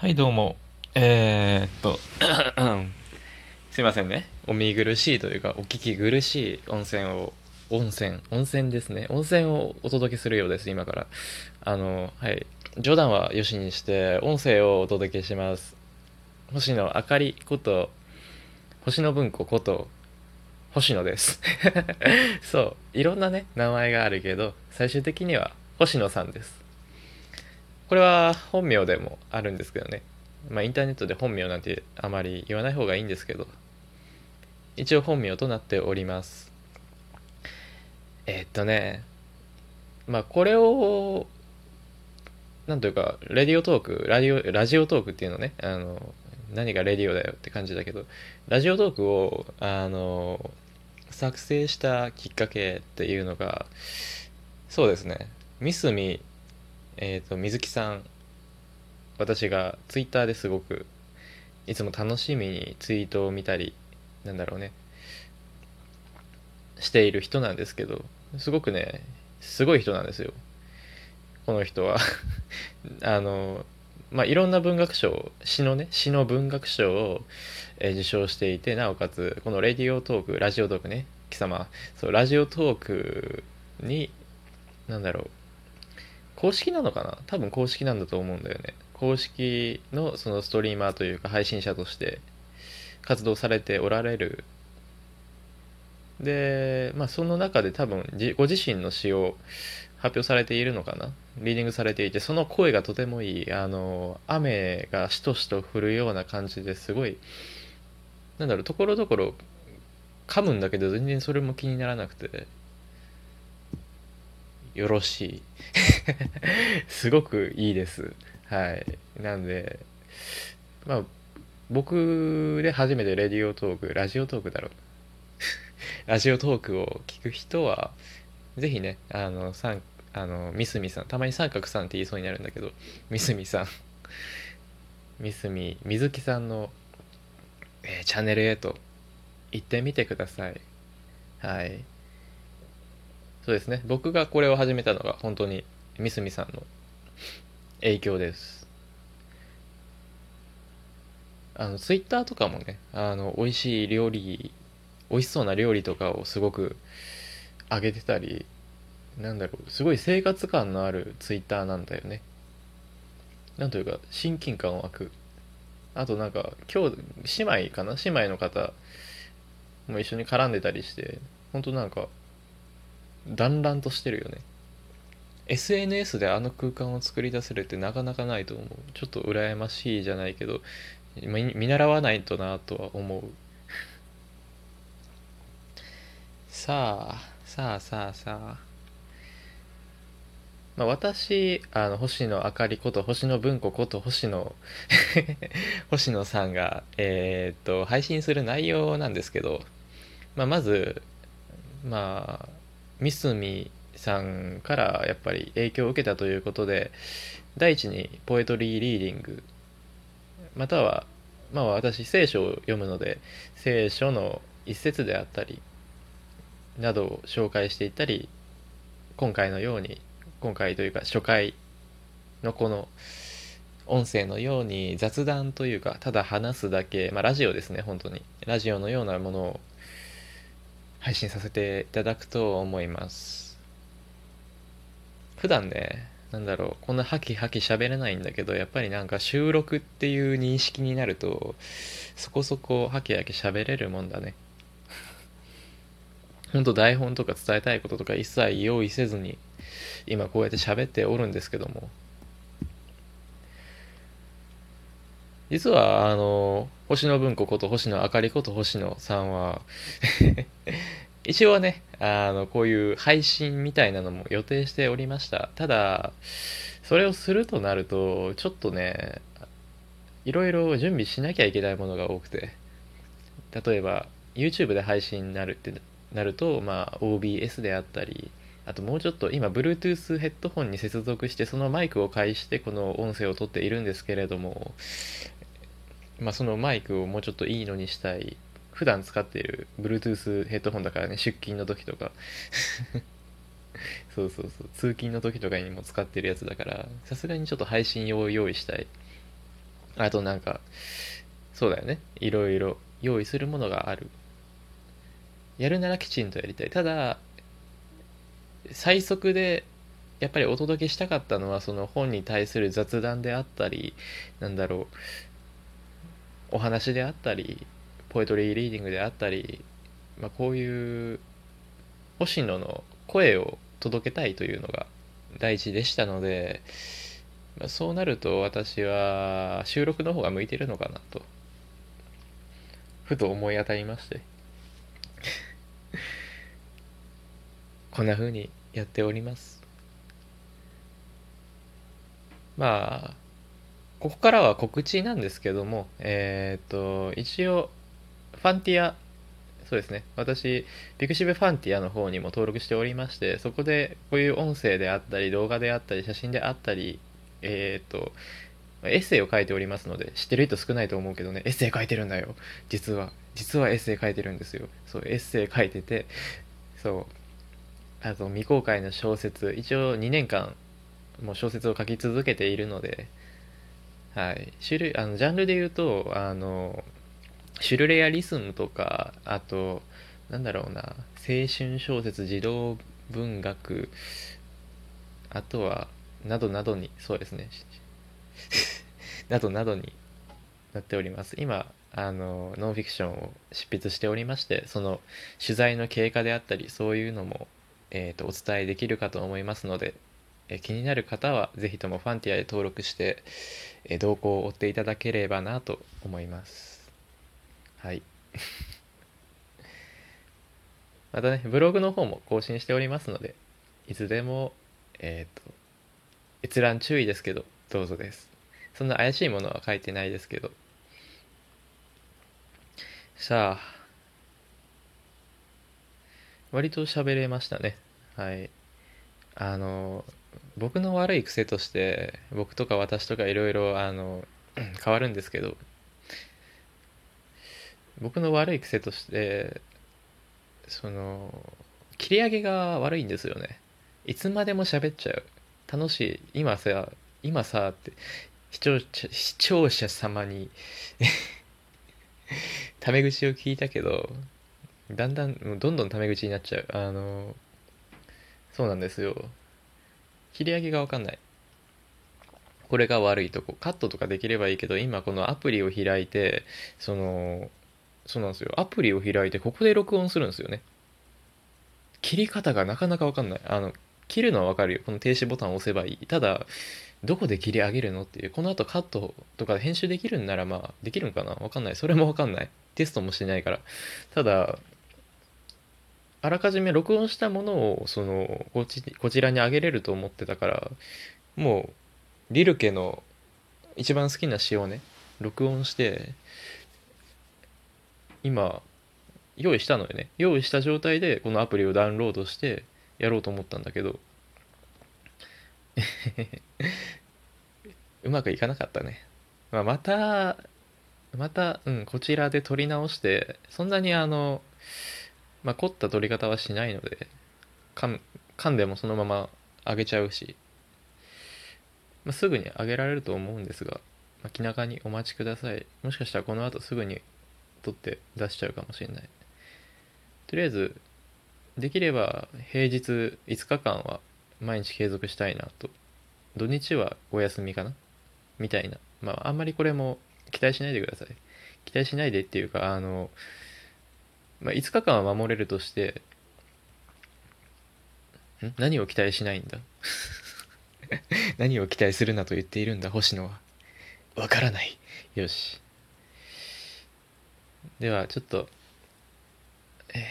はい、どうも。えー、っと、すいませんね。お見苦しいというか、お聞き苦しい温泉を、温泉、温泉ですね。温泉をお届けするようです、今から。あの、はい。冗談はよしにして、音声をお届けします。星野あかりこと、星野文庫こと、星野です。そう。いろんなね、名前があるけど、最終的には星野さんです。これは本名でもあるんですけどね。まあインターネットで本名なんてあまり言わない方がいいんですけど、一応本名となっております。えー、っとね、まあこれを、なんというか、レディオトーク、ラディオ、ラジオトークっていうのね、あの、何がレディオだよって感じだけど、ラジオトークを、あの、作成したきっかけっていうのが、そうですね、ミスミえっ、ー、と、水木さん、私がツイッターですごく、いつも楽しみにツイートを見たり、なんだろうね、している人なんですけど、すごくね、すごい人なんですよ。この人は あの、まあ、いろんな文学賞、詩のね、詩の文学賞を、え受賞していて、なおかつ、このレディオトーク、ラジオトークね、貴様、そう、ラジオトークに、なんだろう、公式なのかな？多分公式なんだと思うんだよね。公式のそのストリーマーというか配信者として活動されておられる。で、まあその中で多分ご自身の詩を発表されているのかな？リーディングされていて、その声がとてもいい。あの、雨がしとしと降るような感じですごい、なんだろう、ところどころ噛むんだけど全然それも気にならなくて、よろしい。すごくいいです。はい。なんでまあ僕で初めてレディオトークラジオトークだろう。ラジオトークを聞く人はぜひねあのさんあのミスミさんたまに三角さんって言いそうになるんだけどミスミさん ミスミ水木さんの、えー、チャンネルへと行ってみてください。はい。そうですね。僕がこれを始めたのが本当にミスミさんの影響です。あのツイッターとかもねあの美味しい料理美味しそうな料理とかをすごく上げてたりなんだろうすごい生活感のあるツイッターなんだよね。なんというか親近感湧く。あとなんか今日姉妹かな？姉妹の方も一緒に絡んでたりして本当なんか団らんとしてるよね。SNS であの空間を作り出せるってなかなかないと思う。ちょっと羨ましいじゃないけど見習わないとなとは思う。さあさあさあさあ。まあ、私、あの、星野あかりこと、星野文庫こと、星野 星野さんが、えー、っと、配信する内容なんですけど、まあ、まず、まあ、ミスミさんからやっぱり影響を受けたということで第一にポエトリーリーディング。またはまあ私聖書を読むので聖書の一節であったりなどを紹介していったり今回のように今回というか初回のこの音声のように雑談というかただ話すだけまあラジオですね本当に。ラジオのようなものを配信させていただくと思います。普段ねなんだろうこんなハキハキ喋れないんだけどやっぱりなんか収録っていう認識になるとそこそこハキハキ喋れるもんだね。ほんと台本とか伝えたいこととか一切用意せずに今こうやって喋っておるんですけども実は、あの、星野文子こと星野あかりこと星野さんは 一応はね、あの、こういう配信みたいなのも予定しておりました。ただ、それをするとなると、ちょっとね、いろいろ準備しなきゃいけないものが多くて、例えば、YouTube で配信になるってなると、まあ、OBS であったり、あともうちょっと今 Bluetooth ヘッドホンに接続してそのマイクを介してこの音声をとっているんですけれどもまあ、そのマイクをもうちょっといいのにしたい。普段使っている Bluetooth ヘッドホンだからね出勤の時とか。そうそうそう。通勤の時とかにも使ってるやつだからさすがにちょっと配信用を用意したい。あとなんかそうだよね。いろいろ用意するものがある。やるならきちんとやりたい。ただ最速でやっぱりお届けしたかったのはその本に対する雑談であったりなんだろう。お話であったりポエトリーリーディングであったり、まあ、こういう星野の声を届けたいというのが大事でしたので、まあ、そうなると私は収録の方が向いてるのかなとふと思い当たりまして。こんな風にやっております。まあここからは告知なんですけどもえっ、と一応ファンティアそうですね私ピクシブファンティアの方にも登録しておりましてそこでこういう音声であったり動画であったり写真であったりえっ、とエッセイを書いておりますので知ってる人少ないと思うけどねエッセイ書いてるんだよ。実は実はエッセイ書いてるんですよ。そうエッセイ書いててそう。あと未公開の小説一応2年間もう小説を書き続けているのではい。種類あのジャンルで言うとあのシュルレアリスムとかあとなんだろうな青春小説児童文学あとはなどなどにそうですね。などなどになっております。今あのノンフィクションを執筆しておりましてその取材の経過であったりそういうのも、えーと、お伝えできるかと思いますので、え、気になる方は是非ともファンティアで登録して、えー、動向を追っていただければなと思います。はい。またねブログの方も更新しておりますのでいつでもえっ、ー、と閲覧注意ですけどどうぞです。そんな怪しいものは書いてないですけど。さあ。割と喋れましたね。はい。あの僕の悪い癖として僕とか私とかいろいろあの 変わるんですけど僕の悪い癖としてその切り上げが悪いんですよね。いつまでも喋っちゃう。楽しい。今さ今さって視聴者視聴者様に タメ口を聞いたけどだんだんどんどんタメ口になっちゃう。あのそうなんですよ。切り上げが分かんない。これが悪いとこ。カットとかできればいいけど今このアプリを開いてそのそうなんですよ。アプリを開いてここで録音するんですよね。切り方がなかなか分かんない。あの切るのは分かるよ。この停止ボタンを押せばいい。ただどこで切り上げるのっていう。この後カットとか編集できるんならまあできるんかな？分かんない。それも分かんない。テストもしないから。ただあらかじめ録音したものをそのこちこちらに上げれると思ってたからもうリルケの一番好きな詩をね録音して今用意したのよね用意した状態でこのアプリをダウンロードしてやろうと思ったんだけど うまくいかなかったね。まあ、また、また、うん、こちらで撮り直して、そんなにあの、まあ、凝った撮り方はしないので、噛んでもそのまま上げちゃうし、まあ、すぐに上げられると思うんですが、まあ、気長にお待ちください。もしかしたらこの後すぐに撮って出しちゃうかもしれない。とりあえず、できれば平日5日間は毎日継続したいなと。土日はお休みかな？みたいな。まあ、あんまりこれも期待しないでください。期待しないでっていうか、あの、まあ、5日間は守れるとして、ん？何を期待しないんだ？何を期待するなと言っているんだ、星野は。わからない。よし。では、ちょっと、えー、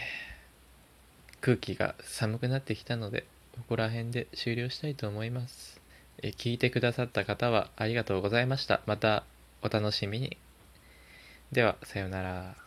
空気が寒くなってきたので、ここら辺で終了したいと思います。え聞いてくださった方はありがとうございました。またお楽しみに。では、さようなら。